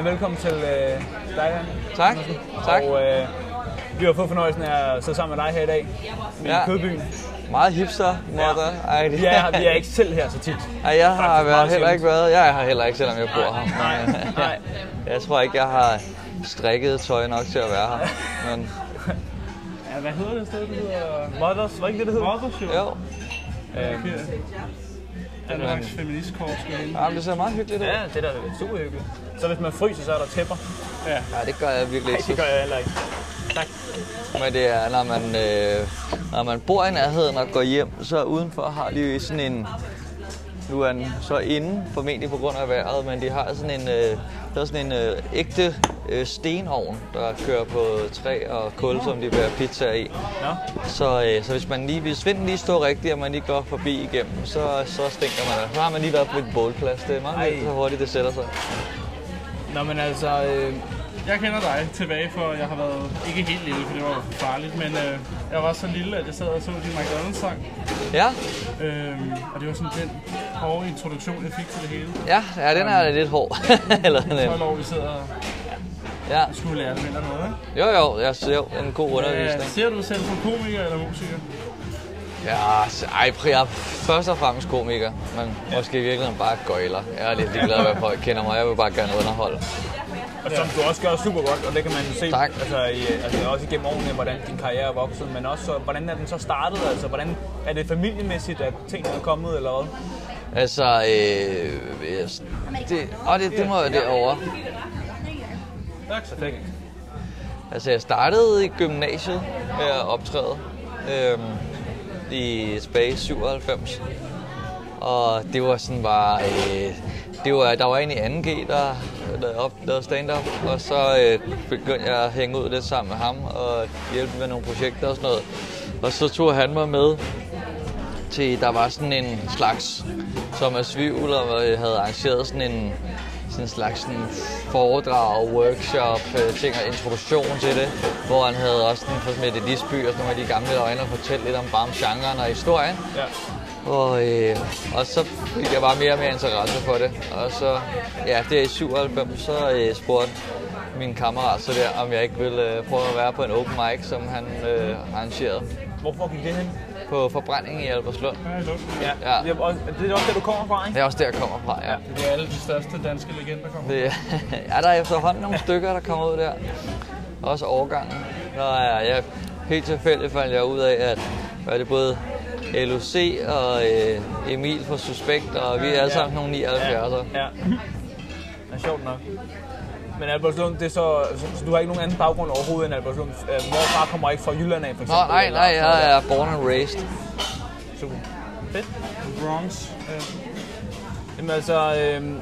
Jamen, velkommen til øh, dig, Jan. Tak. Tak. Og øh, vi har fået fornøjelsen af at sidde sammen med dig her i dag. I Ja. Kødbyen. Meget hipster måde. Ej, det- Vi er, vi er ikke selv her så tit. Ej, jeg har Faktisk været, heller ikke været. Jeg har heller ikke, selvom jeg bor her. Nej, Men, øh, nej. Jeg tror ikke, jeg har strikket tøj nok til at være her. Men Ja, hvad hedder det sted, det hedder? Mothers, var ikke det, det hed? Mothership. jo, Okay. Danmarks feministkorps skal hen. Jamen, det ser meget hyggeligt ud. Ja, det er da super hyggeligt. Så hvis man fryser, så er der tæpper. Ja. Nej, det gør jeg virkelig Nej, ikke. det gør jeg heller ikke. Tak. Men det er, når man, øh, når man bor i nærheden og går hjem, så udenfor har de jo sådan en... Nu er den så inde, formentlig på grund af vejret, men de har sådan en, øh, der er sådan en øh, ægte øh, stenovn, der kører på træ og kul, som de bærer pizza i. Nå. Så, øh, så hvis man lige, hvis vinden lige står rigtigt, og man lige går forbi igennem, så, så stinker man. Så har man lige været på et bålplads. Det er meget vildt, så hurtigt det sætter sig. Nå, men altså... Øh, Jeg kender dig tilbage, for jeg har været ikke helt lille, for det var farligt, men øh, jeg var så lille, at jeg sad og så din McDonald's-sang. Ja, Øhm, og det var sådan den hårde introduktion, jeg fik til det hele. ja, ja den er lidt hård. Eller sådan 12 en. år, vi sidder og Ja, skulle lære det eller noget, ikke? jo jo, jeg ser en god undervisning. ser du selv som komiker eller musiker? Ja, så- ej, jeg er først og fremmest komiker, men måske i virkeligheden bare gøjler. Jeg er lidt ligeglad, hvad folk kender mig. Jeg vil bare gerne underholde. og som du også gør super godt, og det kan man jo se. Tak. Altså, i, altså også igennem årene, hvordan din karriere er vokset. Men også, så, hvordan er den så startet? Altså, hvordan er det familiemæssigt, at tingene er kommet, eller hvad? Altså, øh, yes, det, og det, det må jeg derovre. Perfekt. Altså, jeg startede i gymnasiet med at optræde øhm, i tilbage i 97. Og det var sådan bare... Øh, det var, der var en i 2G, der lavede, op, lavede stand-up, og så øh, begyndte jeg at hænge ud lidt sammen med ham og hjælpe med nogle projekter og sådan noget. Og så tog han mig med til, der var sådan en slags Thomas Vivl, og øh, havde arrangeret sådan en sådan en slags sådan foredrag, workshop, øh, ting og introduktion til det, hvor han havde også sådan for Mette Lisby og sådan nogle af de gamle øjne og fortælle lidt om bare om genren og historien. Ja. Og, øh, og så fik jeg bare mere og mere interesse for det. Og så, ja, der i 97, så øh, spurgte min kammerat så der, om jeg ikke ville øh, prøve at være på en open mic, som han øh, arrangerede Hvorfor gik det hen? På forbrænding i Albertslund. Ja. Ja. Ja. Det, er også, det er også der, du kommer fra, ikke? Det er også der, jeg kommer fra, ja. Det er alle de største danske legender, der kommer. Det, ja, der er efterhånden nogle stykker, der kommer ud der. Også overgangen. Der er jeg helt tilfældigt fandt jeg ud af, at hvad er det både LOC og øh, Emil fra Suspekt, og vi er alle sammen nogle 79'ere. Ja. Det er sjovt nok. Men Albertslund, det er så, så, du har ikke nogen anden baggrund overhovedet end Albertslund. Øh, Mor og far kommer ikke fra Jylland af, for Nå, eksempel? nej, eller nej, noget jeg er born and raised. Super. Fedt. Bronx. Ja. Jamen altså, øh,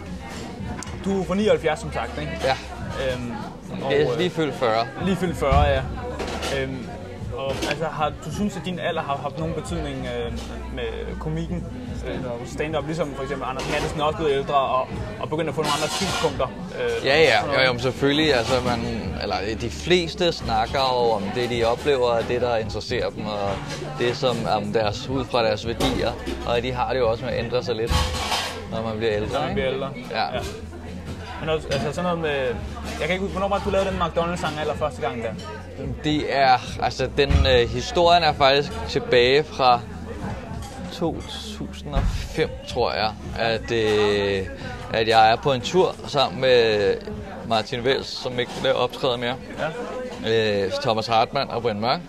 du er fra 79 som sagt, ikke? Ja, Øhm, og, det er øh, lige fyldt 40. lige fyldt 40, ja. Øhm, og altså, har, du synes, at din alder har haft nogen betydning øh, med komikken? Stand-up. Stand-up, ligesom for eksempel Anders Mattesen er også blevet ældre og, og begyndt at få nogle andre synspunkter. Øh, Ja, ja, jo, jo, selvfølgelig, altså man, eller de fleste snakker jo om det, de oplever, og det, der interesserer dem, og det, som om deres, ud fra deres værdier, og de har det jo også med at ændre sig lidt, når man bliver ældre, Når man ikke? bliver ældre. Ja. Men også, altså sådan noget med... Jeg kan ikke huske, hvornår var du lavede den McDonald's-sang aller første gang der? Det er, altså den øh, historien er faktisk tilbage fra 2005, tror jeg, at, øh, at jeg er på en tur sammen med Martin Vels, som ikke laver optræder mere, Ja. øh, Thomas Hartmann og Brian Mørk.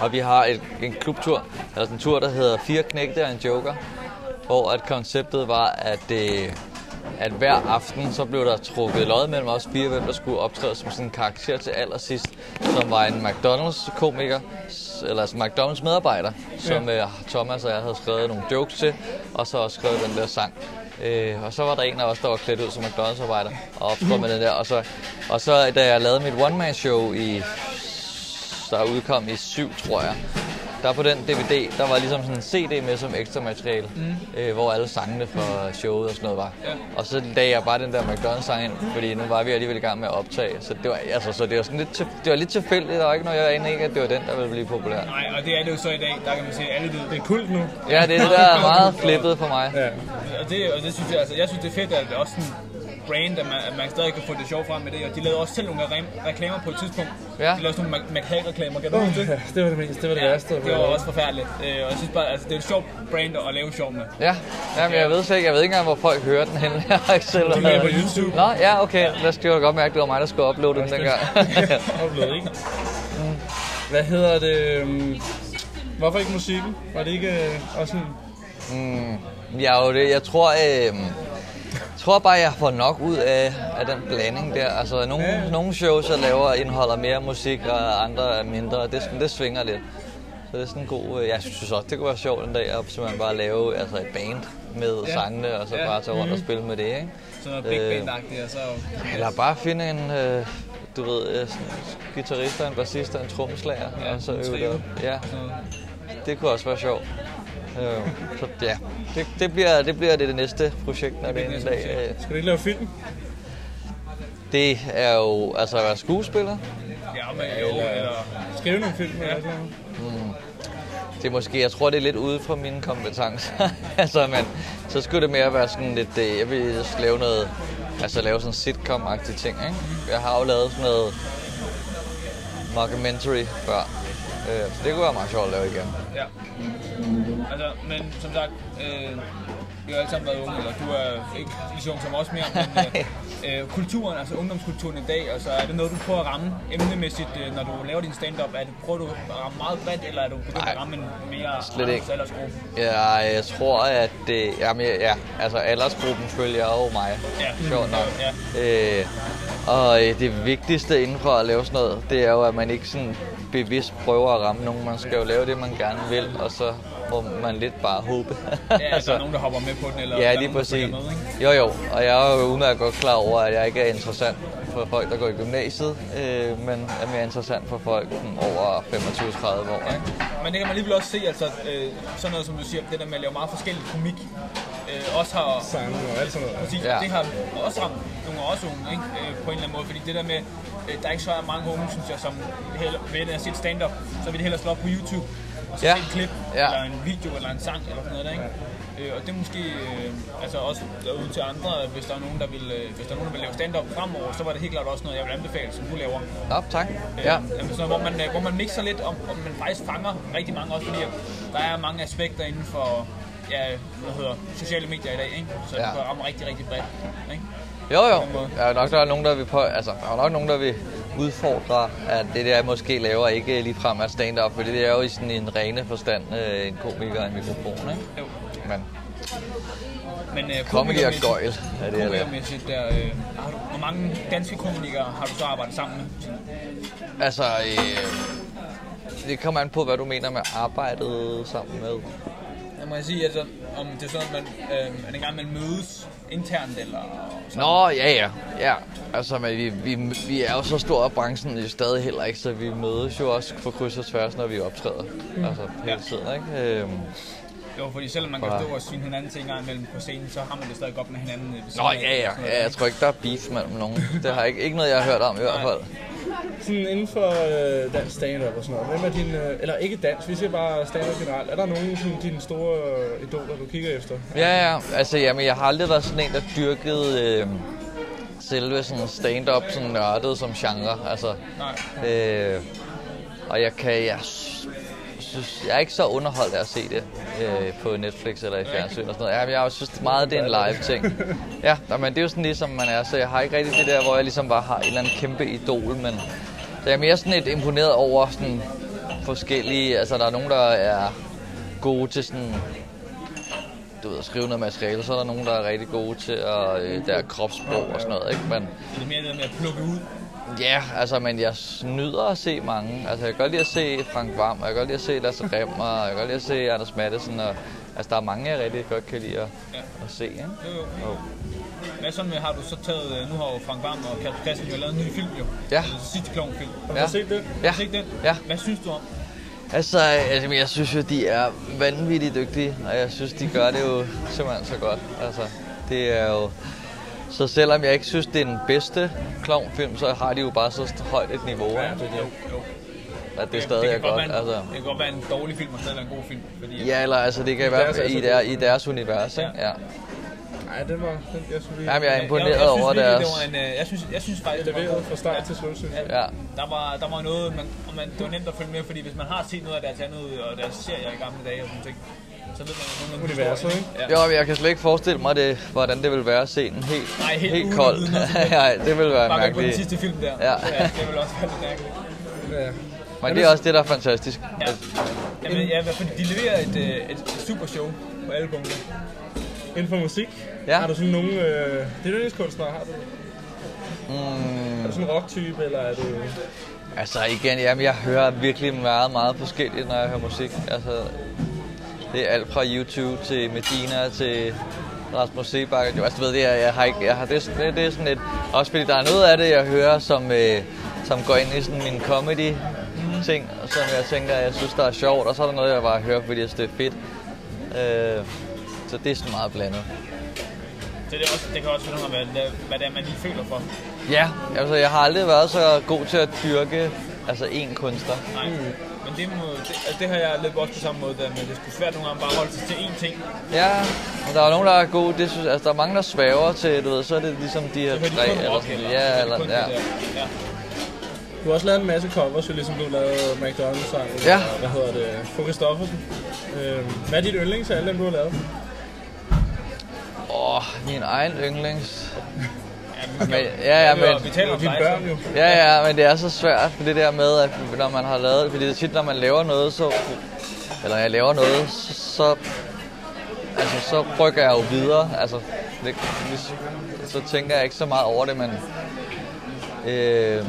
Og vi har et, en klubtur, altså en tur, der hedder Fire knægte og en joker, hvor at konceptet var, at, øh, at hver aften, så blev der trukket lod mellem os fire, hvem der skulle optræde som sådan en karakter til allersidst, som var en McDonald's-komiker, eller altså McDonald's medarbejder, som øh, Thomas og jeg havde skrevet nogle jokes til, og så også skrevet den der sang. Øh, og så var der en af os, der var klædt ud som McDonald's-arbejder og optrådte med den der. Og så, og så da jeg lavede mit one-man-show i der udkom i syv, tror jeg. Der på den DVD, der var ligesom sådan en CD med som ekstra materiale, mm. øh, hvor alle sangene for showet og sådan noget var. Ja. Og så lagde jeg bare den der McDonald's-sang ind, fordi nu var vi alligevel i gang med at optage. Så det var, altså, så det var, sådan lidt til, det var lidt tilfældigt, var ikke noget, jeg anede ikke, at det var den, der ville blive populær. Nej, og det er det jo så i dag. Der kan man sige, at alle det, det er kult nu. Ja, det er det, der er meget flippet for mig. Ja. Og det, og det synes jeg, altså, jeg synes, det er fedt, at det også sådan, brand, at man, at man stadig kan få det sjovt frem med det. Og de lavede også selv nogle re- reklamer på et tidspunkt. Ja. De lavede sådan nogle McHack-reklamer, kan du Oh, huske det? ja, det var det mest, det var det Ja, værste. det var også forfærdeligt. Øh, og jeg synes bare, altså, det er et sjovt brand at lave sjov med. Ja, Jamen, jeg ved ikke, jeg ved ikke engang, hvor folk hører den henne. Jeg har ikke selv Du ligger på YouTube. Nå, ja, okay. Lad os godt mærke, det var mig, der skulle uploade den dengang. Upload, ikke? Hvad hedder det? øhm, Hvorfor ikke musikken? Var det ikke øh, også en... Ja, jo det. Jeg tror, øh, jeg tror bare, jeg får nok ud af, af den blanding der. Altså, nogle, nogle shows, jeg laver, indeholder mere musik, og andre er mindre. Det, det svinger lidt. Så det er sådan en god... Øh, jeg synes også, det kunne være sjovt en dag at simpelthen bare lave altså et band med Ja. sangene, og så Ja. bare tage rundt og spille med det, ikke? Sådan noget big Øh, band-agtigt, og så... Eller bare finde en, øh, du ved, øh, sådan en guitarist, en bassist og en trommeslager, Ja, og så øve det. Ja, det kunne også være sjovt. Øh, så ja, det, det, bliver, det bliver det, det næste projekt, når det bliver er en det dag. øh, Skal du ikke lave film? Det er jo, altså at være skuespiller, Ja, men jo, eller... Skrive nogle film? Eller det er måske, jeg tror det er lidt ude fra mine kompetencer. altså, men så skulle det mere være sådan lidt, øh, jeg vil lave noget, altså lave sådan sitcom-agtige ting, ikke? Jeg har jo lavet sådan noget mockumentary før, øh, så det kunne være meget sjovt at lave igen. Ja. Altså, men som sagt, øh, vi har alle sammen været unge, eller du er ikke lige så ung som os mere, men øh, øh, kulturen, altså ungdomskulturen i dag, altså er det noget, du prøver at ramme emnemæssigt, øh, når du laver din stand-up? Er det, prøver du at ramme meget bredt, eller er du begyndt Nej, at ramme en mere slet ikke. aldersgruppe? Ja, jeg tror, at det... Jamen, ja, ja, altså aldersgruppen følger jo mig. Ja. Sjovt nok. Ja. Øh, og øh, det vigtigste inden for at lave sådan noget, det er jo, at man ikke sådan bevidst prøver at ramme nogen. Man skal jo lave det, man gerne vil, og så må man lidt bare håbe. Ja, altså, der er nogen, der hopper med på den, eller ja, lige nogen, der præcis. følger med, ikke? Jo, jo. Og jeg er jo udmærket godt klar over, at jeg ikke er interessant for folk, der går i gymnasiet, øh, men er mere interessant for folk over 25-30 år. Ikke? Men det kan man alligevel også se, altså øh, sådan noget som du siger, det der med at lave meget forskellig komik, øh, også har Sange og alt sådan noget. Præcis, Ja. ja. det har også ramt nogle os unge, ikke? Øh, på en eller anden måde, fordi det der med, øh, der er ikke så mange unge, synes jeg, som heller, ved at se stand-up, så vil de hellere slå op på YouTube, og så Ja. et klip, Ja. eller en video, eller en sang, eller sådan noget der, ikke? Øh, og det er måske øh, altså også derude til andre, hvis der er nogen, der vil, øh, hvis der er nogen, der vil lave stand-up fremover, så var det helt klart også noget, jeg vil anbefale, som du laver. Nå, tak. Øh, Ja. jamen, sådan hvor, man, øh, hvor man mixer lidt, og, og man faktisk fanger rigtig mange også, fordi der er mange aspekter inden for ja, hvad hedder, sociale medier i dag, ikke? så Ja. ja. du kan ramme rigtig, rigtig bredt. Ikke? Jo, jo. Der er nok der er nogen, der vil på, altså, der er nok nogen, der vil udfordre, at det der jeg måske laver ikke lige frem er stand-up, for det er jo i sådan en rene forstand øh, en komiker og en mikrofon, ikke? Jo. Men Men uh, comedy og gøjl er det, jeg laver. Der, øh, har du, hvor mange danske komikere har du så arbejdet sammen med? Altså, øh, det kommer an på, hvad du mener med arbejdet sammen med. Jeg må sige, altså, om det er sådan, at man øh, det en gang, man mødes internt, eller sådan. Nå, ja, ja. ja. Altså, men vi, vi, vi er jo så stor, at branchen jo stadig heller ikke, så vi mødes jo også på kryds og tværs, når vi optræder. Mm. Altså, hele Ja. tiden, ikke? Øhm, Jo, fordi selvom man kan stå og svine hinanden til en gang imellem på scenen, så har man det stadig godt med hinanden. Nå, af, ja, ja. ja. Jeg tror ikke, der er beef mellem nogen. Det har ikke, ikke noget, jeg har hørt om i hvert fald. Sådan inden for øh, dansk stand-up og sådan noget. Hvem er din, øh, eller ikke dans, vi siger bare stand-up generelt. Er der nogen sådan, dine store øh, idoler, du kigger efter? Ja, ja. Altså, jamen, jeg har aldrig været sådan en, der dyrkede øh, selve sådan stand-up sådan nørdet som genre. Altså, Nej. øh, og jeg kan, jeg synes, jeg er ikke så underholdt af at se det øh, på Netflix eller i fjernsyn og sådan noget. Ja, jeg synes meget, det er en live ting. Ja, men det er jo sådan ligesom man er, så jeg har ikke rigtig det der, hvor jeg ligesom bare har et eller andet kæmpe idol, men så jeg er mere sådan lidt imponeret over sådan forskellige, altså der er nogen, der er gode til sådan du ved, at skrive noget materiale, så er der nogen, der er rigtig gode til at, øh, der kropssprog og sådan noget, ikke? Men Det er mere det med at plukke ud. ja, altså, men jeg nyder at se mange. Altså, jeg kan godt lide at se Frank Vam, og jeg kan godt lide at se Lasse Remmer, og jeg kan godt lide at se Anders Mattesen, og altså, der er mange, jeg rigtig godt kan lide at, Ja. at se, ikke? Jo, jo. Jo. Hvad så med, har du så taget, øh, nu har jo Frank Vam og Kasper Christian jo lavet en ny film jo. Ja. Altså, City Clown film. Har du Ja. set det? Ja. Har du set den? Ja. Hvad synes du om? Altså, altså, jeg synes jo, de er vanvittigt dygtige, og jeg synes, de gør det jo simpelthen så godt. Altså, det er jo... Så selvom jeg ikke synes, det er den bedste klovnfilm, så har de jo bare så højt et niveau, Ja, ja, det er det. Jo. at det stadig er kan godt. En, Altså. Det kan godt være en dårlig film, og stadig en god film. Fordi, Ja, eller altså, det kan i hvert fald i, altså- der, i deres univers? Ja. Ja. Nej, den var... Den, jeg synes, vi Jamen, jeg er imponeret jeg, jeg over synes, virkelig, deres... Det var en, øh, jeg, synes, jeg synes faktisk, det var leveret god. fra start til slut, synes jeg. Ja. Der var, der var noget, man, og man, det var nemt at følge med, fordi hvis man har set noget af deres andet og deres serier i gamle dage og sådan ting, så ved man af Universet, ikke? Ja. Jo, men jeg kan slet ikke forestille mig, det, hvordan det vil være at se den helt, Nej, helt helt kold. Nej, det vil være Bare gå på den mærkeligt. sidste film der. Ja. ja det vil også være mærkeligt. Ja. Men det er også det, der er fantastisk. Ja. Jamen, ja, fordi de leverer et, øh, et, et super show på alle punkter. Inden for musik, Ja. har du sådan nogle... Øh, det er yndlingskunstnere, har du? Mm, Er du sådan en rocktype, eller er du... altså igen, jamen, jeg hører virkelig meget, meget forskelligt, når jeg hører musik. Altså, det er alt fra YouTube til Medina til Rasmus Sebakke. Jo, altså, du ved, det er, jeg har ikke, jeg har, det, det, det er sådan et, også fordi der er noget af det, jeg hører, som, øh, som går ind i sådan min comedy ting, som jeg tænker, jeg synes, der er sjovt, og så er der noget, jeg bare hører, fordi jeg synes, det er fedt. Øh, så det er sådan meget blandet. Så det, er også, det kan også være, hvad, det- hvad det er, man lige føler for. Ja, altså jeg har aldrig været så god til at dyrke altså én kunstner. Nej. Men det, må, det, altså, det har jeg lidt også på samme måde, der, men det er sgu svært nogle gange bare at holde sig til én ting. Ja, og der er nogen, der er gode. Det synes, altså, der er mange, der svæver til, du ved, så er det ligesom de her tre, eller sådan, eller, ja, er eller, ja. Du har også lavet en masse covers, jo ligesom du lavede McDonald's-sang. Ja. og, Hvad hedder det? Fru Christoffersen. Øh, hvad er dit yndlings af alle dem, du har lavet? Åh, min egen yndlings. Ja, Men, ja, ja, men, vi taler om Dine børn jo. ja, ja, men det er så svært, for det der med, at når man har lavet, fordi det er tit, når man laver noget, så, eller jeg laver noget, så, så altså, så rykker jeg jo videre. Altså, det, hvis, så tænker jeg ikke så meget over det, men øh,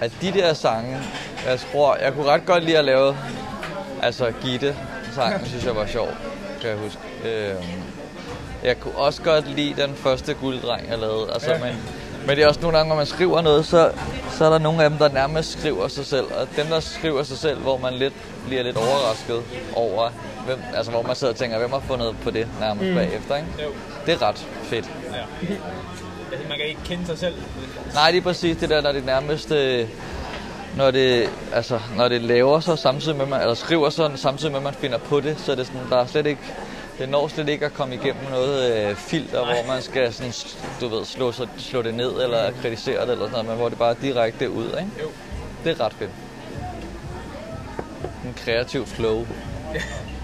at de der sange, jeg tror, jeg kunne ret godt lide at lave, altså Gitte sangen, synes jeg var sjov, kan jeg huske. Øh, jeg kunne også godt lide den første gulddreng, jeg lavede. Altså, Ja. men, men det er også nogle gange, når man skriver noget, så, så er der nogle af dem, der nærmest skriver sig selv. Og dem, der skriver sig selv, hvor man lidt, bliver lidt overrasket over, hvem, altså hvor man sidder og tænker, hvem har fundet på det nærmest mm. bagefter, ikke? Jo, Det er ret fedt. ja. Man kan ikke kende sig selv. Nej, det er præcis det der, når det nærmest... Øh, når det, altså, når det laver sig samtidig med, man, eller skriver sig samtidig med, at man finder på det, så er det sådan, der er slet ikke, det når slet ikke at komme igennem noget øh, filter, Nej. hvor man skal sådan, du ved, slå, sig, slå det ned eller kritisere det eller sådan noget, men hvor det bare er direkte ud, ikke? Jo. Det er ret fedt. En kreativ flow.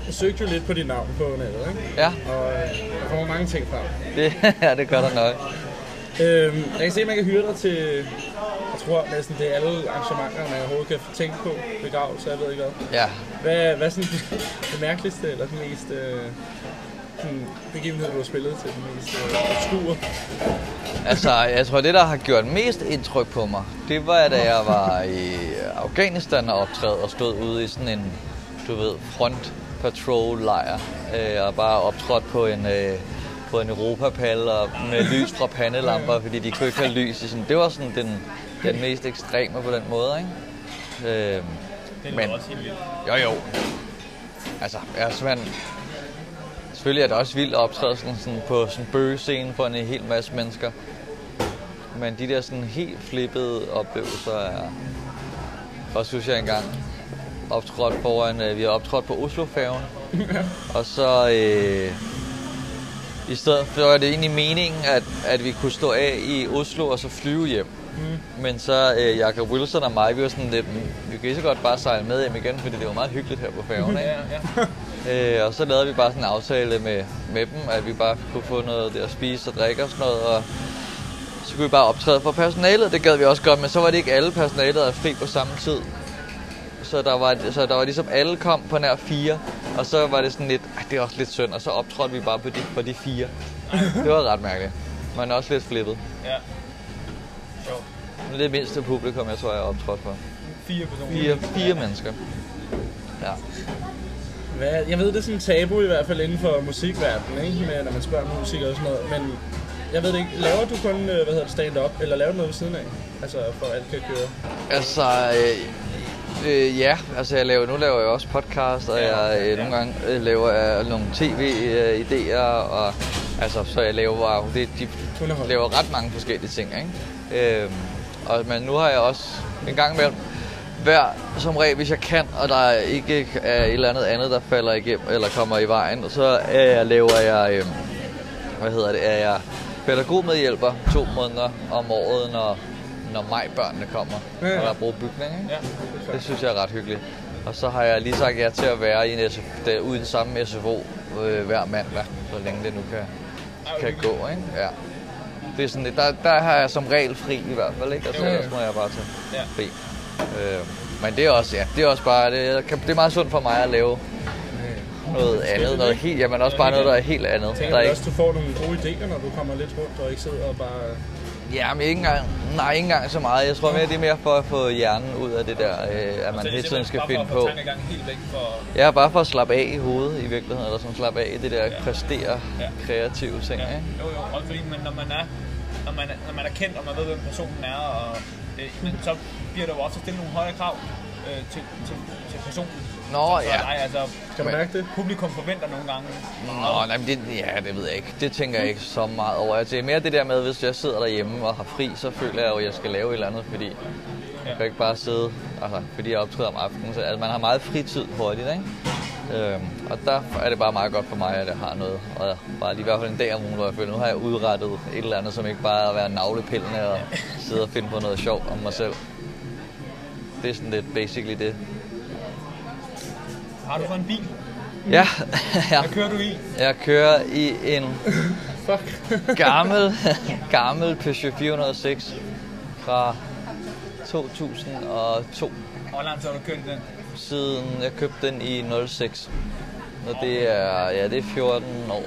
Jeg søgte jo lidt på dit navn på nettet, ikke? Ja, Og øh, der kommer mange ting frem. det, ja, det gør der nok. Øhm, jeg kan se, at man kan hyre dig til, jeg tror næsten det er alle arrangementer, man overhovedet kan tænke på. Begravelse, jeg ved ikke hvad. Ja, Hvad, hvad er sådan det mærkeligste, eller den mest øh, sådan begivenhed, du har spillet til, den mest øh, obskure? Altså, jeg tror, det, der har gjort mest indtryk på mig, det var, da jeg var i Afghanistan og optræde og stod ude i sådan en, du ved, front patrol lejr øh, og bare optrådt på en, øh, på en Europapal og med lys fra pandelamper, fordi de kunne ikke have lys i sådan. Det var sådan den, den mest ekstreme på den måde, ikke? Øh, Det Men- også helt vildt. jo, jo. Altså, jeg er simpelthen... Selvfølgelig er det også vildt at optræde sådan, sådan på sådan en bøgescene for en hel masse mennesker. Men de der sådan helt flippede oplevelser er... Og synes jeg engang optrådt foran... Øh, vi har optrådt på Oslofærgen. og så... Øh, I stedet for var det egentlig meningen, at, at vi kunne stå af i Oslo og så flyve hjem. Mm. Men så øh, Jacob Wilson og mig, vi var sådan lidt, "Mm, vi kan så godt bare sejle med hjem igen, fordi det var meget hyggeligt her på færgen. Ja, ja. Øh, og så lavede vi bare sådan en aftale med, med dem, at vi bare kunne få noget der at spise og drikke og sådan noget. Og så kunne vi bare optræde for personalet, det gad vi også godt, men så var det ikke alle personalet, var fri på samme tid. Så der var, så der var ligesom alle kom på nær fire, og så var det sådan lidt, "Ej, det er også lidt synd, og så optrådte vi bare på de, på de fire. Det var ret mærkeligt, men også lidt flippet. ja. Sjovt. Det er det mindste publikum, jeg tror, jeg har optrådt for. Fire personer. Fire, fire mennesker. Ja. Hvad, jeg ved, det er sådan en tabu i hvert fald inden for musikverdenen, ikke? Med, når man spørger om musik og sådan noget. Men jeg ved det ikke, laver du kun øh, hvad hedder det, stand-up, eller laver du noget ved siden af? Altså for at alt kan køre. Altså, øh, øh, ja, altså jeg laver, nu laver jeg også podcast, og jeg øh, nogle gange øh, laver øh, nogle tv-idéer, og altså, så jeg laver, det, de laver ret mange forskellige ting, ikke? Øh, og, men nu har jeg også en gang med hver som regel, hvis jeg kan, og der ikke er et eller andet andet, der falder igennem eller kommer i vejen, så øh, laver jeg øh, hvad hedder det, er jeg pædagogmedhjælper to måneder om året, når, når majbørnene kommer, Ja, ja. og der er brugbygning. Ikke? Ja. Det synes jeg er ret hyggeligt. Og så har jeg lige sagt ja til at være i en SFO, der, ude i den samme SFO øh, hver mandag, så længe det nu kan, kan gå. Ikke? Ja. Det er sådan, der, der har jeg som regel fri i hvert fald, ikke? Og så ellers må jeg bare tage Ja. fri. Øh, men det er også, ja, det er også bare, det, kan- det er meget sundt for mig at lave noget andet, noget helt, jamen også bare noget, der er helt andet. Tænker Der er ikke, også, du får nogle gode idéer, når du kommer lidt rundt og ikke sidder og bare... ja, men ikke engang, nej, ikke engang så meget. Jeg tror mere, det er mere for at få hjernen ud af det der, øh, at man hele tiden skal finde på. helt væk for... Ja, bare for at slappe af i hovedet i virkeligheden, eller sådan slappe af i det der Ja. præstere Ja. kreative ting, Ja, ikke? jo, jo. Også fordi, man, når, man er, når, man er, når man er kendt, og man ved, hvem personen er, og, øh, men så bliver der jo også stillet nogle højere krav øh, til, til, til personen. Nå, så, ja. Nej, altså, Kan Men- mærke det? publikum forventer nogle gange. Nå, nej, men det, ja, det ved jeg ikke. Det tænker jeg ikke så meget over. Altså, Det er mere det der med, hvis jeg sidder derhjemme og har fri, så føler jeg jo, at jeg skal lave et eller andet, fordi jeg kan ikke bare sidde, altså, fordi jeg optræder om aftenen. Så, altså, man har meget fritid hurtigt, ikke? Øhm, og der er det bare meget godt for mig, at jeg har noget. Og bare lige i hvert fald en dag om ugen, hvor jeg føler, nu har jeg udrettet et eller andet, som ikke bare er at være navlepillende og sidde og finde på noget sjovt om mig selv. Det er sådan lidt basically det. Har du fået en bil? Ja, ja. Hvad kører du i? Jeg kører i en gammel, gammel Peugeot 406 fra 2002, Hvor lang tid har du kørt den? siden jeg købte den i 06. Og det er, ja, det er 14 år.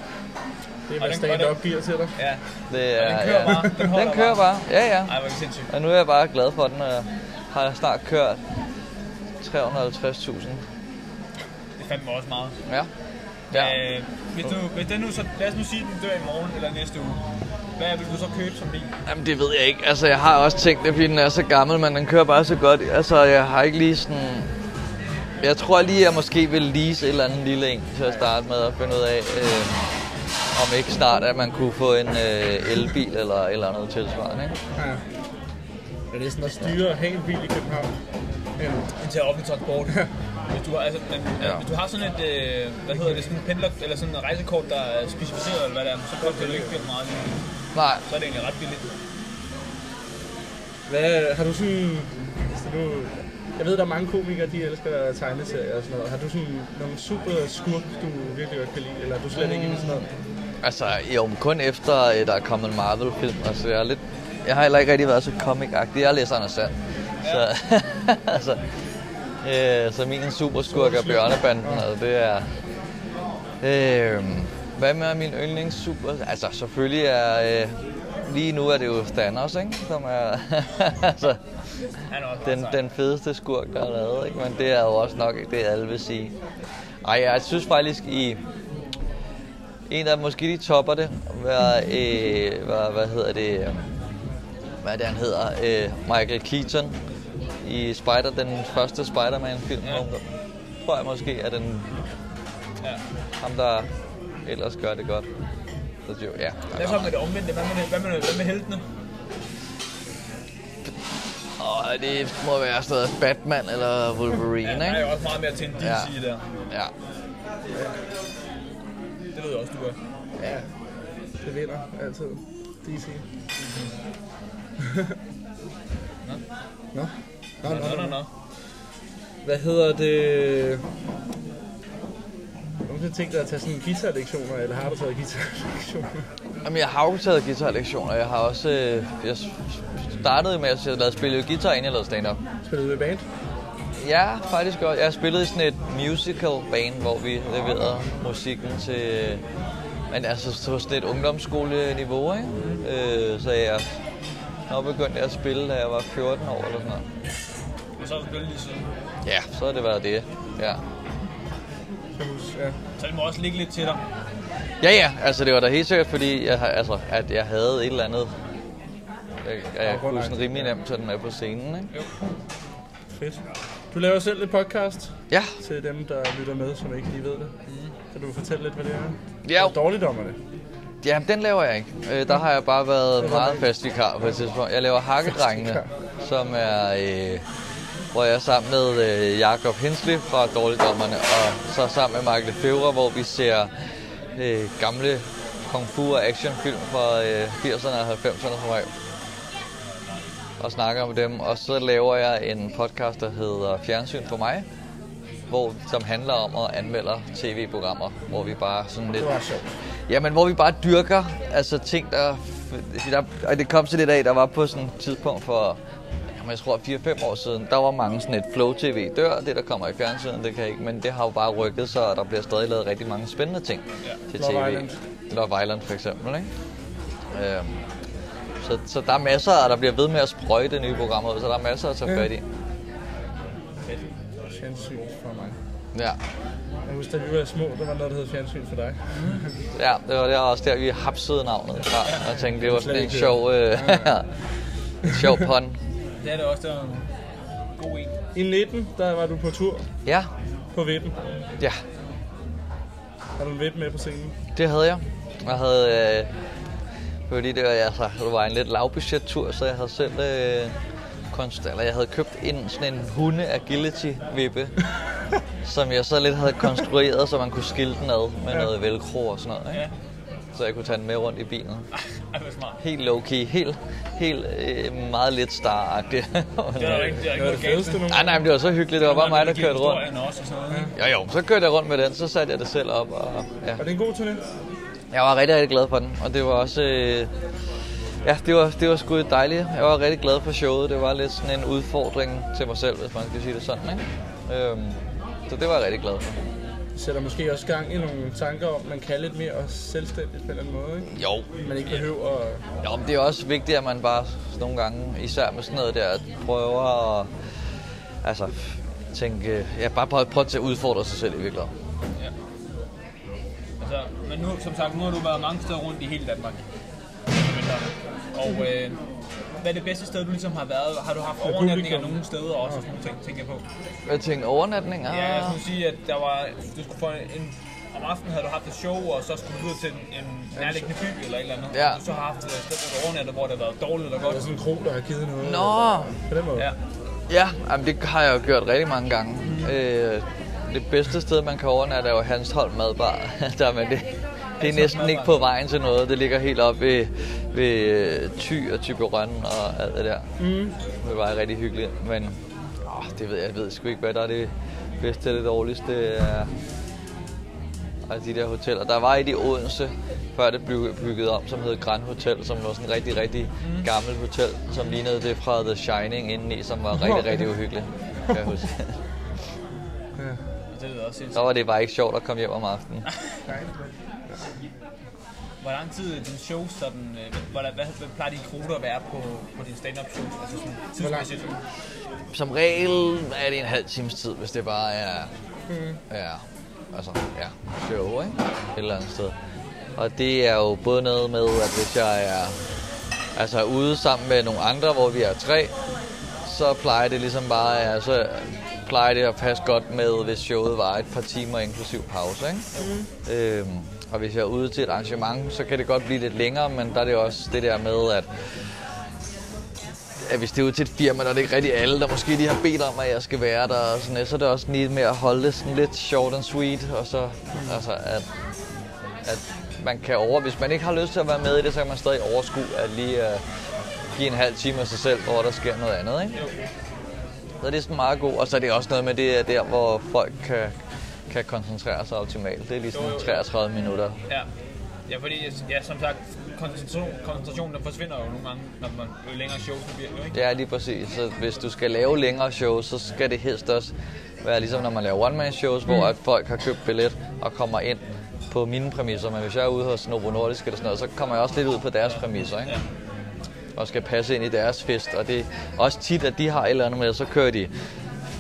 Det er, hvad den- stand-up giver til dig. Ja. Det er, den kører ja. bare? Den Den kører bare, ja ja. Ej, hvor er sindssygt. Og nu er jeg bare glad for den, og jeg har snart kørt 350.000. Det er fandme også meget. Ja. Ja. Øh, hvis, du, hvis den nu så, lad os nu sige, at den dør i morgen eller næste uge. Hvad vil du så købe som bil? Jamen det ved jeg ikke. Altså jeg har også tænkt det, fordi den er så gammel, men den kører bare så godt. Altså jeg har ikke lige sådan... Jeg tror lige, jeg måske vil lease et eller andet lille en til at starte med at finde ud af, øh, om ikke snart, at man kunne få en øh, elbil eller et eller andet tilsvarende. Ikke? Ja. Er det sådan at styre at have en bil i København? Ja. En til offentlig transport. hvis, du har, altså, men, ja. Ja. hvis du har sådan et, øh, hvad hedder det, sådan en pendler, eller sådan et rejsekort, der er specificeret, eller hvad det er, så koster det ikke vildt meget. Nej, Så er det egentlig ret billigt. Hvad, har du sådan... Altså, du, jeg ved, der er mange komikere, de elsker tegneserier og sådan noget. Har du sådan nogle super skurk, du virkelig godt kan lide? Eller er du slet ikke inde i sådan noget? altså jo, men kun efter øh, der er kommet en Marvel-film. Altså jeg er lidt... Jeg har heller ikke rigtig været så comic-agtig. Jeg læser Anders Sand. Så, altså, øh, så min superskurk er Bjørnebanden, og det er... Øh, hvad med min yndlings super... Altså selvfølgelig er... Øh, lige nu er det jo Thanos, ikke? Som er... altså, den, den fedeste skurk, der er lavet, ikke? Men det er jo også nok det, alle vil sige. Ej, jeg synes faktisk i... En af måske de topper det, var, øh, hvad, hvad hedder det, øh, hvad er det han hedder, øh, Michael Keaton i Spider, den første Spider-Man-film. Ja. Ja. Tror jeg måske er den, Ja. ham der ellers gør det godt. Så jo, ja. Hvad så med det omvendte? Hvad med, hvad med, hvad med heltene? Og det må være noget Batman eller Wolverine, Ja, der er ikke? jo også meget mere til en DC Ja. der. Ja. Det ved jeg også, du gør. Ja. Det vinder altid. DC. Nå. Nå, Nå, nå, nå, nå. Hvad hedder det? Har du tænkt dig at tage sådan guitarlektioner, eller har du taget guitarlektioner? Jamen, jeg har jo taget guitarlektioner. Jeg har også... Øh, jeg startede med at jeg lavede spille guitar, inden jeg lavede stand-up. Spiller du med band? Ja, faktisk godt. Jeg har spillet i sådan et musical band, hvor vi leverede musikken til... Men altså på sådan et ungdomsskoleniveau, ikke? Øh, så jeg når begyndte jeg at spille, da jeg var 14 år eller sådan noget. Og så har du spillet lige siden. Ja, så har det været det. Ja. Ja. Så det må også ligge lidt til dig. Ja, ja, altså det var da helt sikkert, fordi jeg, altså, at jeg havde et eller andet... Jeg, jeg kunne sådan rimelig nemt tage den med på scenen, ikke? Jo. Fedt. Du laver selv et podcast Ja, til dem, der lytter med, som ikke lige ved det. Kan du fortælle lidt, hvad det er? Ja. Hvor dårligt om det? Ja, den laver jeg ikke. Øh, der har jeg bare været meget fast vikar på et tidspunkt. Jeg laver Hakkedrengene, som er... Øh, hvor jeg er sammen med øh, Jakob Hensley fra Dårligdommerne, og så sammen med Michael Lefebvre, hvor vi ser øh, gamle kung fu og actionfilm fra øh, 80'erne og 90'erne som regel. Og snakker om dem. Og så laver jeg en podcast, der hedder Fjernsyn for mig, hvor, som handler om at anmelde tv-programmer, hvor vi bare sådan lidt... Sjovt. Jamen, hvor vi bare dyrker altså ting, der... der og det kom til det dag, der var på sådan et tidspunkt for... Jamen, jeg tror 4-5 år siden, der var mange sådan et Flow TV dør, det der kommer i fjernsynet, det kan ikke, men det har jo bare rykket sig, og der bliver stadig lavet rigtig mange spændende ting til Love tv. Island. Love Island for eksempel, ikke? Øhm, så, så der er masser, og der bliver ved med at sprøjte nye programmer ud, så der er masser at tage fat i. Fjernsyn for mig. Ja. Jeg husker, da vi var små, der var noget, der hed fjernsyn for dig. Ja, det var der også der, vi hapsede navnet fra. Og tænkte, det var sådan en sjov, øh, sjov pun. Det er det også, det var en god en. I 19, der var du på tur Ja, på Vippen. ja, Har du en Vippen med på scenen? det havde jeg. Jeg havde, øh, fordi det var, altså, det var en lidt lavbudget-tur, så jeg havde selv øh, konst, eller jeg havde købt en, sådan en hunde agility vippe, som jeg så lidt havde konstrueret, så man kunne skille den ad med noget velcro og sådan noget. Ikke? Ja. Så jeg kunne tage den med rundt i bilen. Helt low-key, helt, helt øh, meget lidt star-agtigt. Det var ikke, det var ikke Det var det fedeste nu. Nej, nej, men det var så hyggeligt. Det var bare mig, der kørte rundt. Også og sådan noget. ikke? Jo, jo, så kørte jeg rundt med den, så satte jeg det selv op. Og, ja. Er det en god turné? Jeg var rigtig, rigtig glad for den, og det var også... Øh, ja, det var, det var sgu dejligt. Jeg var rigtig glad for showet. Det var lidt sådan en udfordring til mig selv, hvis man kan sige det sådan, ikke? Øhm, så det var jeg rigtig glad for. Sætter måske også gang i nogle tanker om, man kan lidt mere selvstændigt på en eller anden måde, ikke? Jo. Man ikke behøver at... Jo, men det er også vigtigt, at man bare nogle gange, især med sådan noget der, prøver at altså, tænke, ja, bare prøve, prøve til at udfordre sig selv i virkeligheden. Altså, men nu, som sagt, nu har du været mange steder rundt i hele Danmark. Og øh, hvad er det bedste sted, du ligesom har været? Har du haft overnatninger nogle steder også? Og sådan nogle ting, tænker jeg på. Jeg tænkte overnatninger. Ja, jeg skulle sige, at der var, du skulle få en, om aftenen havde du haft et show, og så skulle du ud til en, en nærliggende by eller et eller andet. Ja. Og du så har haft et sted, hvor du overnattet, hvor det har været dårligt eller godt. er sådan en kro, der har givet noget. Nå, På den måde. Ja. Ja, jamen det har jeg jo gjort rigtig mange gange. Øh, det bedste sted, man kan overnatte, er jo Hanstholm Madbar. Der, men det, det er næsten ikke på vejen til noget. Det ligger helt oppe ved, ved øh, Thy og Tyberøn og alt det der. Mm. Det var rigtig hyggeligt, men åh, det ved jeg, jeg ved sgu ikke, hvad der er det bedste og det dårligste. Er, af de der hoteller. Der var et i Odense, før det blev bygget om, som hed Grand Hotel, som var sådan et rigtig, rigtig Mm. gammelt hotel, som lignede det fra The Shining indeni, som var rigtig, rigtig uhyggeligt. Kan jeg huske. Det lyder også Så sindssygt. var det bare ikke sjovt at komme hjem om aftenen. Hvor lang tid er din show sådan, øh, hvad, hvad, hvad plejer dine kvoter at være på, på din stand-up show? Altså sådan tidsmæssigt. Som regel er det en halv times tid, hvis det bare er, ja, altså, ja, show, ikke? Et eller andet sted. Og det er jo både noget med, at hvis jeg er altså ude sammen med nogle andre, hvor vi er tre, så plejer det ligesom bare, ja, så plejer det at passe godt med, hvis showet var et par timer inklusiv pause, ikke? Øhm, og hvis jeg er ude til et arrangement, så kan det godt blive lidt længere, men der er det også det der med, at at hvis det er ude til et firma, der er det ikke rigtig alle, der måske lige har bedt om, at jeg skal være der, og sådan, så er det også lige med at holde det sådan lidt short and sweet, og så, altså, at, at man kan over, hvis man ikke har lyst til at være med i det, så kan man stadig overskue at lige uh, give en halv time af sig selv, hvor der sker noget andet, ikke? Så det er sådan meget god, og så er det også noget med, det er der, hvor folk kan, kan koncentrere sig optimalt. Det er lige sådan 33 minutter. Ja. Ja, fordi, ja, som sagt, koncentration, koncentrationen den forsvinder jo nogle gange, når man jo længere shows bliver, jo ikke? Ja, lige præcis. Så hvis du skal lave længere shows, så skal det helst også være ligesom når man laver one-man-shows, hvor at folk har købt billet og kommer ind på mine præmisser. Men hvis jeg er ude hos Novo Nordisk eller sådan noget, så kommer jeg også lidt ud på deres præmisser, ikke? Og skal passe ind i deres fest. Og det er også tit, at de har et eller andet med, så kører de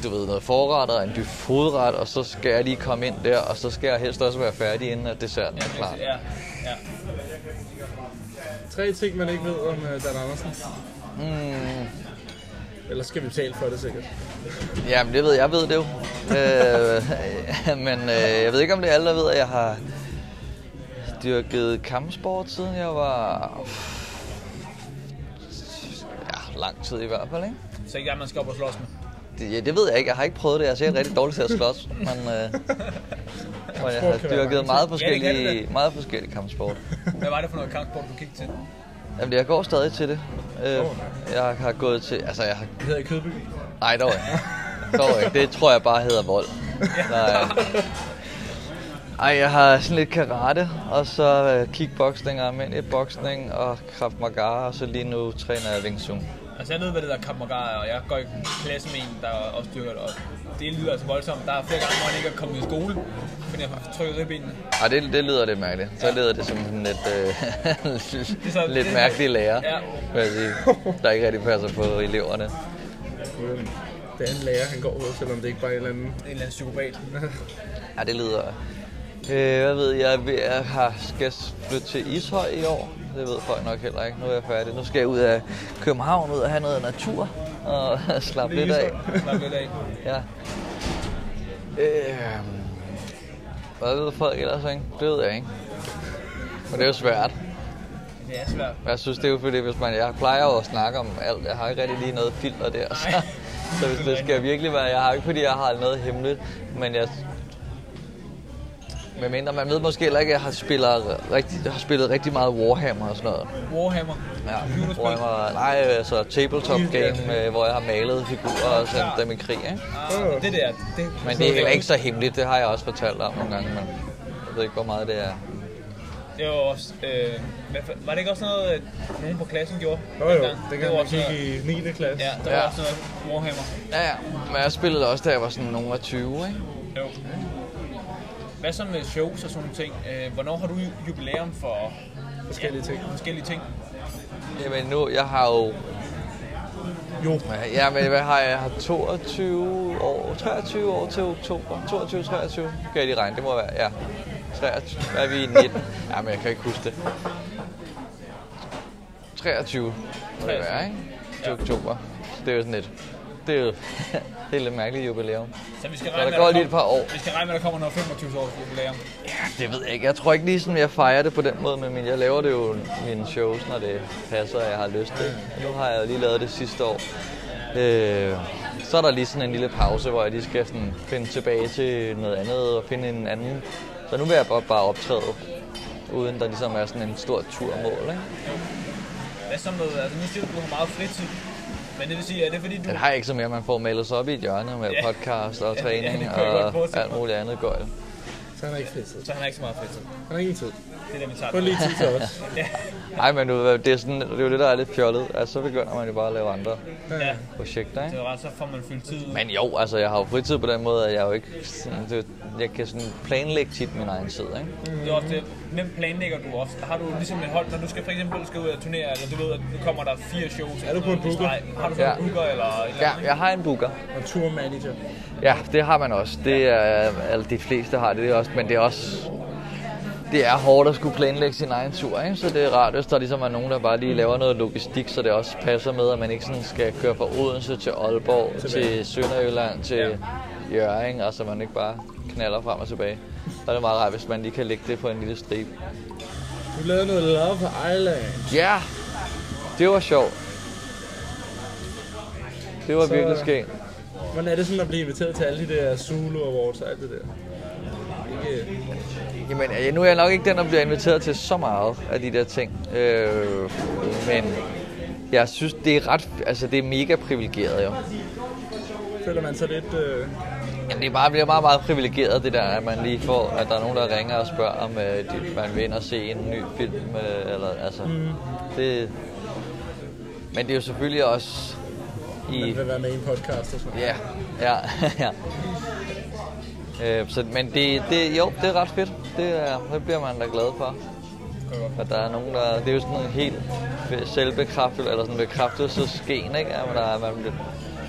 du ved, noget forret og en dyb fodret, og så skal jeg lige komme ind der, og så skal jeg helst også være færdig, inden at desserten er klar. Ja, ja. Tre ting, man ikke ved om uh, Dan Andersen. Mm, Eller skal vi betale for det sikkert? Jamen, det ved jeg, jeg ved det jo. øh, men øh, jeg ved ikke, om det er alle, der ved, at jeg har dyrket kampsport, siden jeg var... Ja, lang tid i hvert fald, ikke? Så ikke er, man skal op og slås med. Det, ja, det ved jeg ikke. Jeg har ikke prøvet det. Jeg er rigtig dårlig til at slås. Men, øh, og jeg har dyrket mange meget Ja, det forskellige, kan meget forskellige kampsport. Hvad var det for noget kampsport, du gik til? Jamen, jeg går stadig til det. Øh, jeg har gået til... Altså, jeg har... Det hedder i Kødby. Nej, dog ikke. Dog ikke. Det tror jeg bare hedder vold. Nej. Ej, jeg har sådan lidt karate, og så øh, kickboxing og almindelig boksning og kraft maga, og så lige nu træner jeg Wing Chun. Altså jeg ved, hvad det der kammerat er, og jeg går i klasse med en, der også dyrker det, og det lyder altså voldsomt. Der er flere gange, hvor han ikke er kommet i skole, fordi jeg har trykket ribbenene. Ej, det, det lyder lidt mærkeligt. Så lyder det som sådan lidt, øh, så- lidt det- mærkelig lærer, Ja. vil jeg sige, der ikke rigtig passer på eleverne. Det er en lærer, han går hos, selvom det ikke bare er en eller anden... En eller anden psykopat. Ja, det lyder... Øh, hvad ved jeg, jeg har, skal flytte til Ishøj i år. Det ved folk nok heller ikke. Nu er jeg færdig. Nu skal jeg ud af København, ud og have noget natur og slappe lidt af. Slap lidt af. Ja. Øh, hvad ved folk ellers, ikke? Det ved jeg ikke. Men det er jo svært. Det er svært. Jeg synes, det er jo fordi, hvis man... Jeg plejer jo at snakke om alt. Jeg har ikke rigtig lige noget filter der. Så, så hvis det skal virkelig være... Jeg har ikke, fordi jeg har noget hemmeligt. Men jeg... Men mindre, man ved måske heller ikke, at jeg har spillet rigtig, jeg har spillet rigtig meget Warhammer og sådan noget. Warhammer. Ja. Warhammer, nej, altså tabletop game, øh, hvor jeg har malet figurer og sendt dem i krig, ikke? Ah, det der, det, Men det er heller ikke så hemmeligt, det har jeg også fortalt om nogle gange, men jeg ved ikke, hvor meget det er. Det var også... Øh, var det ikke også noget, at nogen på klassen gjorde? Jo jo, dengang? det var kan man også i 9. klasse. Ja, der Ja. var også noget Warhammer. Ja, ja, men jeg spillede også, da jeg var sådan nogen af 20, ikke? Jo. Hvad så med shows og sådan nogle ting? Øh, hvornår har du jubilæum for Forskellige ting. forskellige ting? Jamen nu, jeg har jo... Jo. Ja, men hvad har jeg? Jeg har 22 år, 23 år til oktober. 22, 23, kan jeg lige regne, det må være, ja. 23, hvad er vi i 19? Ja, men jeg kan ikke huske det. 23 må det være, ikke? Til Ja. oktober. Det er jo sådan lidt... Det er jo det er lidt mærkeligt jubilæum. Så vi skal regne der går lige et par år. Vi skal regne med, at der kommer noget 25 års jubilæum. Det ved jeg ikke. Jeg tror ikke lige sådan, jeg fejrer det på den måde, men jeg laver det jo mine shows, når det passer, og jeg har lyst til. Nu har jeg lige lavet det sidste år. Øh, så er der lige sådan en lille pause, hvor jeg lige skal sådan finde tilbage til noget andet og finde en anden. Så nu vil jeg bare, bare optræde, uden der ligesom er sådan en stor turmål. Ikke? Hvad så med, altså nu siger du, at du har meget fritid. Men det vil sige, er det fordi du... Den har ikke så mere, man får malet sig op i et hjørne med Ja. podcast og Ja, træning ja, godt og alt muligt andet gøjl. Så han er ikke fritid. Så han har ikke så meget fritid. Han har ingen tid. Det er det, vi tager. Kun lige tid til os. Nej, men nu, det er, sådan, det er jo det, der er lidt fjollet. Altså, så begynder man jo bare at lave andre ja. projekter, ikke? Det er ret, så får man fyldt tid. Men jo, altså jeg har jo fritid på den måde, at jeg jo ikke sådan, det, jeg kan sådan planlægge tit min egen tid, ikke? Det er også det. Hvem planlægger du ofte? Har du ligesom et hold, når du skal for eksempel skal ud og turnere, eller du ved, at nu kommer der fire shows? Er du på en booker? Har du Ja. en booker eller eller Ja, jeg har en booker. Og turmanager. Ja, det har man også. Det er, altså de fleste har det, det er også, men det er også, det er hårdt at skulle planlægge sin egen tur, ikke? Så det er rart, hvis der ligesom er nogen, der bare lige laver noget logistik, så det også passer med, at man ikke sådan skal køre fra Odense til Aalborg, til Sønderjylland, til Ja. Jørgen, og så man ikke bare knaller frem og tilbage. Så er det meget rart, hvis man lige kan lægge det på en lille stribe. Du lavede noget Love Island. Ja, det var sjovt. Det var Så- virkelig skægt. Hvordan er det sådan at blive inviteret til alle de der Zulu Awards og alt det der? Ikke... Jamen, nu er jeg nok ikke den, der bliver inviteret til så meget af de der ting. Øh, men jeg synes, det er ret, altså det er mega privilegeret jo. Føler man sig lidt... Øh... Jamen, det er bare, bliver meget, meget privilegeret, det der, at man lige får, at der er nogen, der ringer og spørger, om øh, de, man vil ind og se en ny film, øh, eller altså, mm. det... Men det er jo selvfølgelig også i... Man vil være med i en podcast og sådan Ja, ja, ja. Øh, så, men det, det, jo, det er ret fedt. Det, er, det bliver man da glad for. At der er nogen, der... Det er jo sådan en helt selvbekræftelse, eller sådan en bekræftelsesgen, ikke? At man, der, man bliver,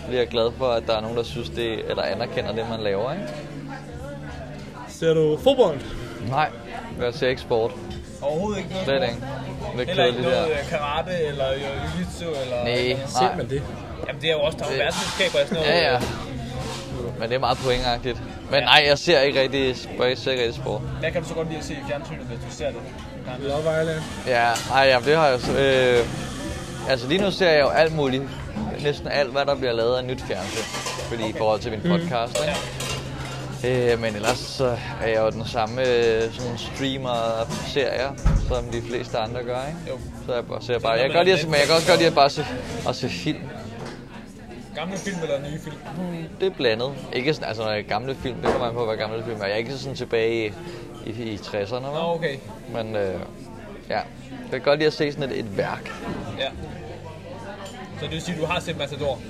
bliver glad for, at der er nogen, der synes det, eller anerkender det, man laver, ikke? Ser du fodbold? Nej, jeg ser ikke sport. Overhovedet ikke noget Slet ikke. Det er Heller ikke noget der. øh, karate eller jiu-jitsu eller... Nej, Ser nej. man det? Jamen det er jo også, der er jo verdensmesterskaber og sådan noget. Ja, ja. Men det er meget pointagtigt. Men nej, jeg ser ikke rigtig, jeg ser ikke rigtig sport. Hvad kan du så godt lide at se i fjernsynet, hvis du ser det? Love Island? Ja, ej, ja, det har jeg så- øh, Altså lige nu ser jeg jo alt muligt. Næsten alt, hvad der bliver lavet af nyt fjernsyn. fordi i forhold til min podcast, ikke? Øh, men ellers så er jeg jo den samme øh, sådan streamer af serier, som de fleste andre gør, ikke? Jo. Så jeg bare ser bare... Jeg kan godt lide, at- men jeg kan også godt lide at bare se, at se film. Gamle film eller nye film? Det er blandet. Ikke sådan, altså når jeg er gamle film, det kommer an på, hvad gamle film er. Jeg er ikke sådan tilbage i, i, i 60'erne, Nå, okay. Men øh, ja, jeg kan godt lide at se sådan et, et værk. Ja. Så det vil sige, at du har set Matador?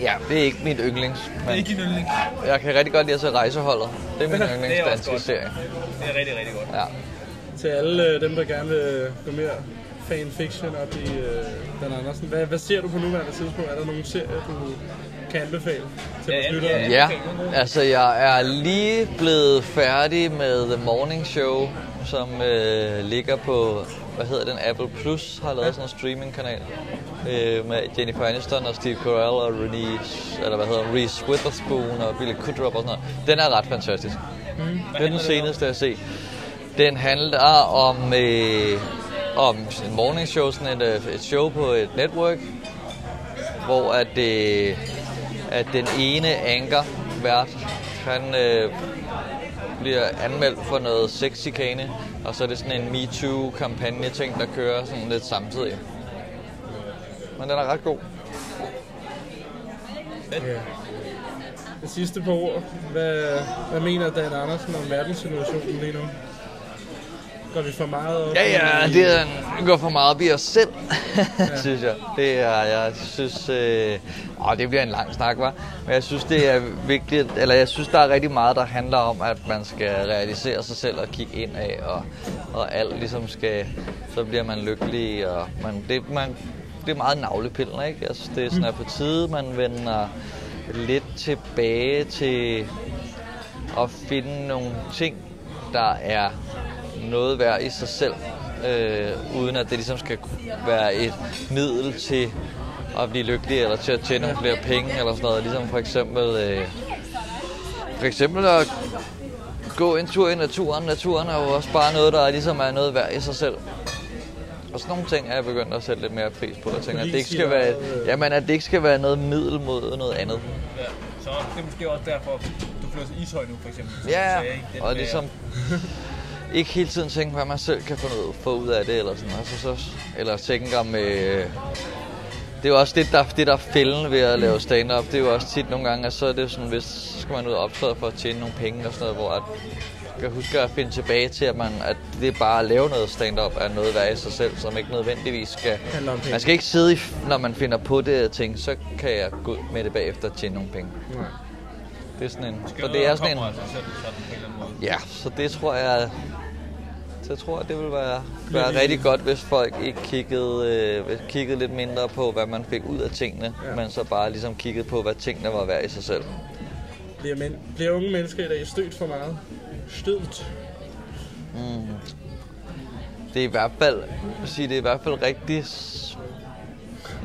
Ja, det er ikke mit yndlings. Det er Men ikke din yndling. jeg kan rigtig godt lide at se Rejseholdet. Det er min Det yndlings danske serie. Det er rigtig, rigtig godt. Ja. Til alle øh, dem, der gerne vil gå mere fanfiction op i øh, Dan Andersen. Hvad, hvad ser du på nuværende tidspunkt? Er der nogle serier, du kan anbefale til Ja, vores ja, lyttere? ja. Ja, altså jeg er lige blevet færdig med The Morning Show, som øh, ligger på, hvad hedder den, Apple Plus har lavet sådan en streamingkanal øh, med Jennifer Aniston og Steve Carell og Reese, eller hvad hedder Reese Witherspoon og Billy Kudrup og sådan noget. Den er ret fantastisk. Hvad Det er den det seneste, jeg har set. Den handler om, øh, om en morning show, sådan et, øh, et show på et network, hvor at, det, at den ene anker vært, han øh, bliver anmeldt for noget sexchikane, og så er det sådan en MeToo-kampagne ting, der kører sådan lidt samtidig. Men den er ret god. Ja. Det sidste par ord. Hvad, hvad mener Dan Andersen om verdenssituationen lige nu? Går vi for meget op Ja, ja, det er går for meget op i os selv, synes jeg. Det er, jeg synes, øh, åh, det bliver en lang snak, var. Men jeg synes, det er vigtigt, eller jeg synes, der er rigtig meget, der handler om, at man skal realisere sig selv og kigge ind af, og, og alt ligesom skal, så bliver man lykkelig, og man, det, man, det er meget navlepiller, ikke? Jeg synes, det er sådan, at på tide, man vender lidt tilbage til at finde nogle ting, der er noget værd i sig selv, øh, uden at det ligesom skal være et middel til at blive lykkelig, eller til at tjene nogle flere penge, eller sådan noget. Ligesom for eksempel, øh, for eksempel at gå en tur i naturen. Naturen er jo også bare noget, der ligesom er noget værd i sig selv. Og sådan nogle ting er jeg begyndt at sætte lidt mere pris på. Jeg tænker, at det ikke skal være, jamen, at det ikke skal være noget middel mod noget andet. Ja. Så det er måske også derfor, du flytter til Ishøj nu, for eksempel. Ja, sagde, og ligesom ikke hele tiden tænke, hvad man selv kan få, noget, få ud af det, eller sådan altså, så, eller tænke om... Øh, det er jo også det, der, det, der er fælden ved at lave stand-up. Det er jo også tit nogle gange, at så er det sådan, hvis så skal man ud og optræde for at tjene nogle penge og sådan noget, hvor at, jeg kan huske at finde tilbage til, at, man, at det bare at lave noget stand-up er noget værd i sig selv, som ikke nødvendigvis skal... Man skal ikke sidde, i, når man finder på det og tænke, så kan jeg gå ud med det bagefter og tjene nogle penge. Nej. Det er sådan en... Skal Så det er der sådan en... sig selv, sådan på en eller anden måde. Ja, så det tror jeg, så jeg tror, at det vil være, være rigtig godt, hvis folk ikke kiggede, øh, kiggede lidt mindre på, hvad man fik ud af tingene, Ja. men så bare ligesom kiggede på, hvad tingene var værd i sig selv. Bliver, men, bliver unge mennesker i dag stødt for meget? Stødt? Det er i hvert fald, sige, det er i hvert fald rigtig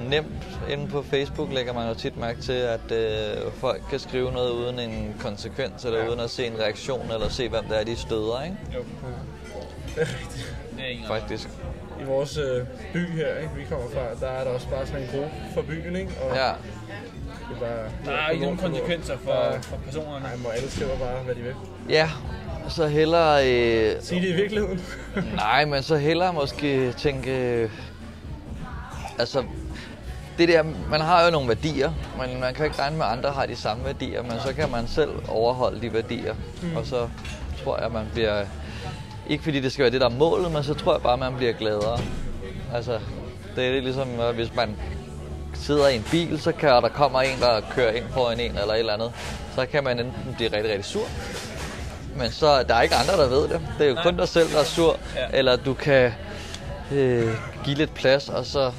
nemt inde på Facebook lægger man jo tit mærke til, at øh, folk kan skrive noget uden en konsekvens, eller Ja. uden at se en reaktion, eller se, hvem det er, de støder, ikke? Jo, Det er rigtigt. det er ingen Faktisk. I vores øh, by her, ikke, vi kommer fra, der er der også bare sådan en gruppe for byen, ikke? Og Ja, det er bare, Der er ikke nogen konsekvenser for, Nej. for personerne. Nej, hvor alle skriver bare, hvad de vil. ja. Så hellere... Øh, Sig det i virkeligheden. Nej, men så hellere måske tænke... øh, Altså, det der, man har jo nogle værdier, men man kan ikke regne med, at andre har de samme værdier, men så kan man selv overholde de værdier. Mm. Og så tror jeg, man bliver... Ikke fordi det skal være det, der er målet, men så tror jeg bare, man bliver gladere. Altså, det er ligesom, at hvis man sidder i en bil, så kan der kommer en, der kører ind foran en eller et eller andet. Så kan man enten blive rigtig, rigtig sur, men så der er ikke andre, der ved det. Det er jo Nej. kun dig selv, der er sur. Ja. Eller du kan øh, give lidt plads, og så,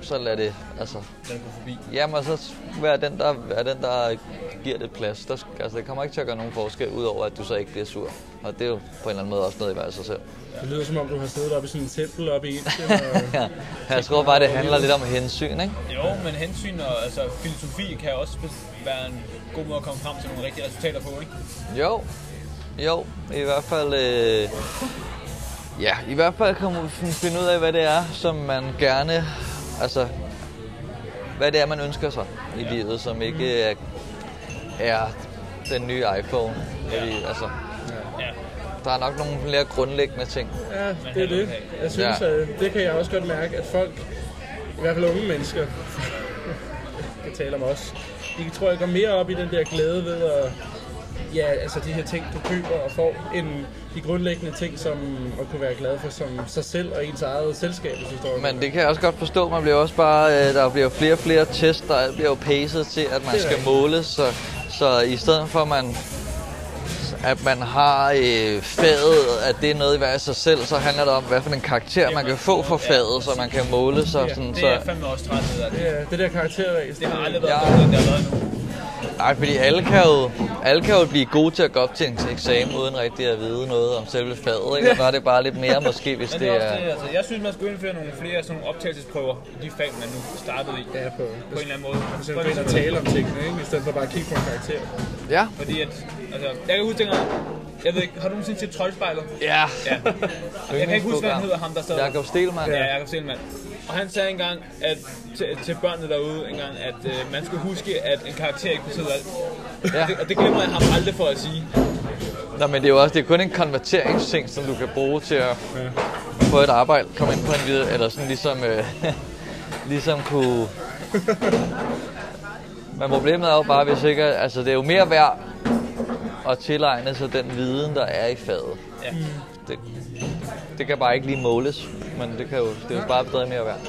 så lad det, altså... Den går forbi. Jamen, og så være den, der, være den, der giver det plads. Der, altså, det kommer ikke til at gøre nogen forskel, udover at du så ikke bliver sur. Og det er jo på en eller anden måde også noget i hver sig selv. Det lyder som om, du har siddet oppe i sådan en tempel oppe i Indien. Og... Ja. Jeg tror bare, det handler lidt om hensyn, ikke? Jo, men hensyn og altså, filosofi kan også være en god måde at komme frem til nogle rigtige resultater på, ikke? Jo, jo, i hvert fald... Øh, ja, i hvert fald kan man finde ud af, hvad det er, som man gerne... Altså, hvad det er, man ønsker sig i livet, som ikke er, er den nye iPhone. Fordi, altså, Ja. der er nok nogle flere grundlæggende ting. Ja, det er det. Jeg synes, Ja. at det kan jeg også godt mærke, at folk, i hvert fald unge mennesker, jeg taler om os, de tror jeg går mere op i den der glæde ved at, ja, altså de her ting, du køber og får, end de grundlæggende ting, som at kunne være glad for som sig selv og ens eget selskab, hvis du står Men det kan jeg også godt forstå. Man bliver også bare, øh, der bliver flere og flere tests, der bliver jo pacet til, at man skal måles. Så, så i stedet for, at man, at man har øh, faget, at det er noget i hver af sig selv, så handler det om, hvad for en karakter man kan få for faget, så man kan måle sig. Sådan, Det så, er jeg fandme også træt. Det, Det, er, det der karakterræs, det har aldrig Ja. været bedre, end det har været nu. Nej, fordi alle kan, jo, alle kan jo blive gode til at gå op til en eksamen, uden rigtig at vide noget om selve faget. Ikke? Og der er det bare lidt mere måske, hvis Men det det er er... det, altså, jeg synes, man skulle indføre nogle flere sådan nogle optagelsesprøver i de fag, man nu startede i. Ja, på, På en eller anden måde. så gå ind og tale om tingene, ikke? i stedet for bare at kigge på en karakter. Ja, Fordi at, altså, jeg kan huske dengang, jeg ved ikke, har du nogensinde set Troldspejlet? ja. Ja. Jeg kan ikke huske, hvad han hedder, ham der sad. Jakob Stelmann. Ja, Jakob Stelmann. Og han sagde engang at, til, til børnene derude engang, at øh, man skulle huske, at en karakter ikke betyder alt. Ja. Og, det, og det glemmer jeg ham aldrig for at sige. Nå, men det er jo også det er kun en konverteringsting, som du kan bruge til at få et arbejde, komme ind på en videre, eller sådan ligesom, øh, ligesom kunne... Men problemet er jo bare, hvis ikke, altså det er jo mere værd at tilegne sig den viden, der er i faget. Ja. Det, det kan bare ikke lige måles, men det, kan jo, det er jo bare stadig mere værd.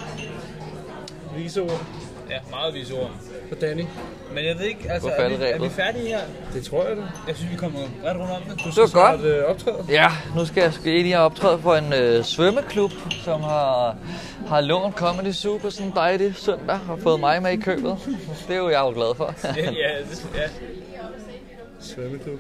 Vise ord ja, meget vise ord. for Danny. Men jeg ved ikke, altså, På er vi, er vi færdige her? Det tror jeg da. Jeg synes, vi kommer ret rundt om det. Du Det var godt. øh, optræde. Ja, nu skal jeg skal lige optræde for en øh, svømmeklub, som har, har lånt Comedy Super sådan en dejlig søndag og fået mig med i købet. Det er jo jeg jo glad for. Ja, ja, det, ja. Svømmeklub.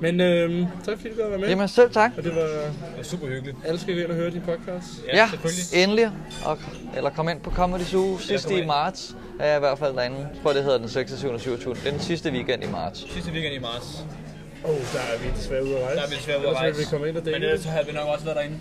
Men øhm, tak fordi du gad være med. Jamen selv tak. Og det var... Det var super hyggeligt. Alle skal ind og høre din podcast. Ja, selvfølgelig. endelig. Og, eller kom ind på Comedy Zoo sidste kom i marts. Er jeg i hvert fald derinde. Jeg tror, det hedder den 26. og 27. Det er den sidste weekend i marts. Sidste weekend i marts. Åh, oh, der er vi desværre ude at rejse. Der er vi desværre ude at Ellers ville rejse. vi komme ind og Men dele ellers det. så havde vi nok også været derinde.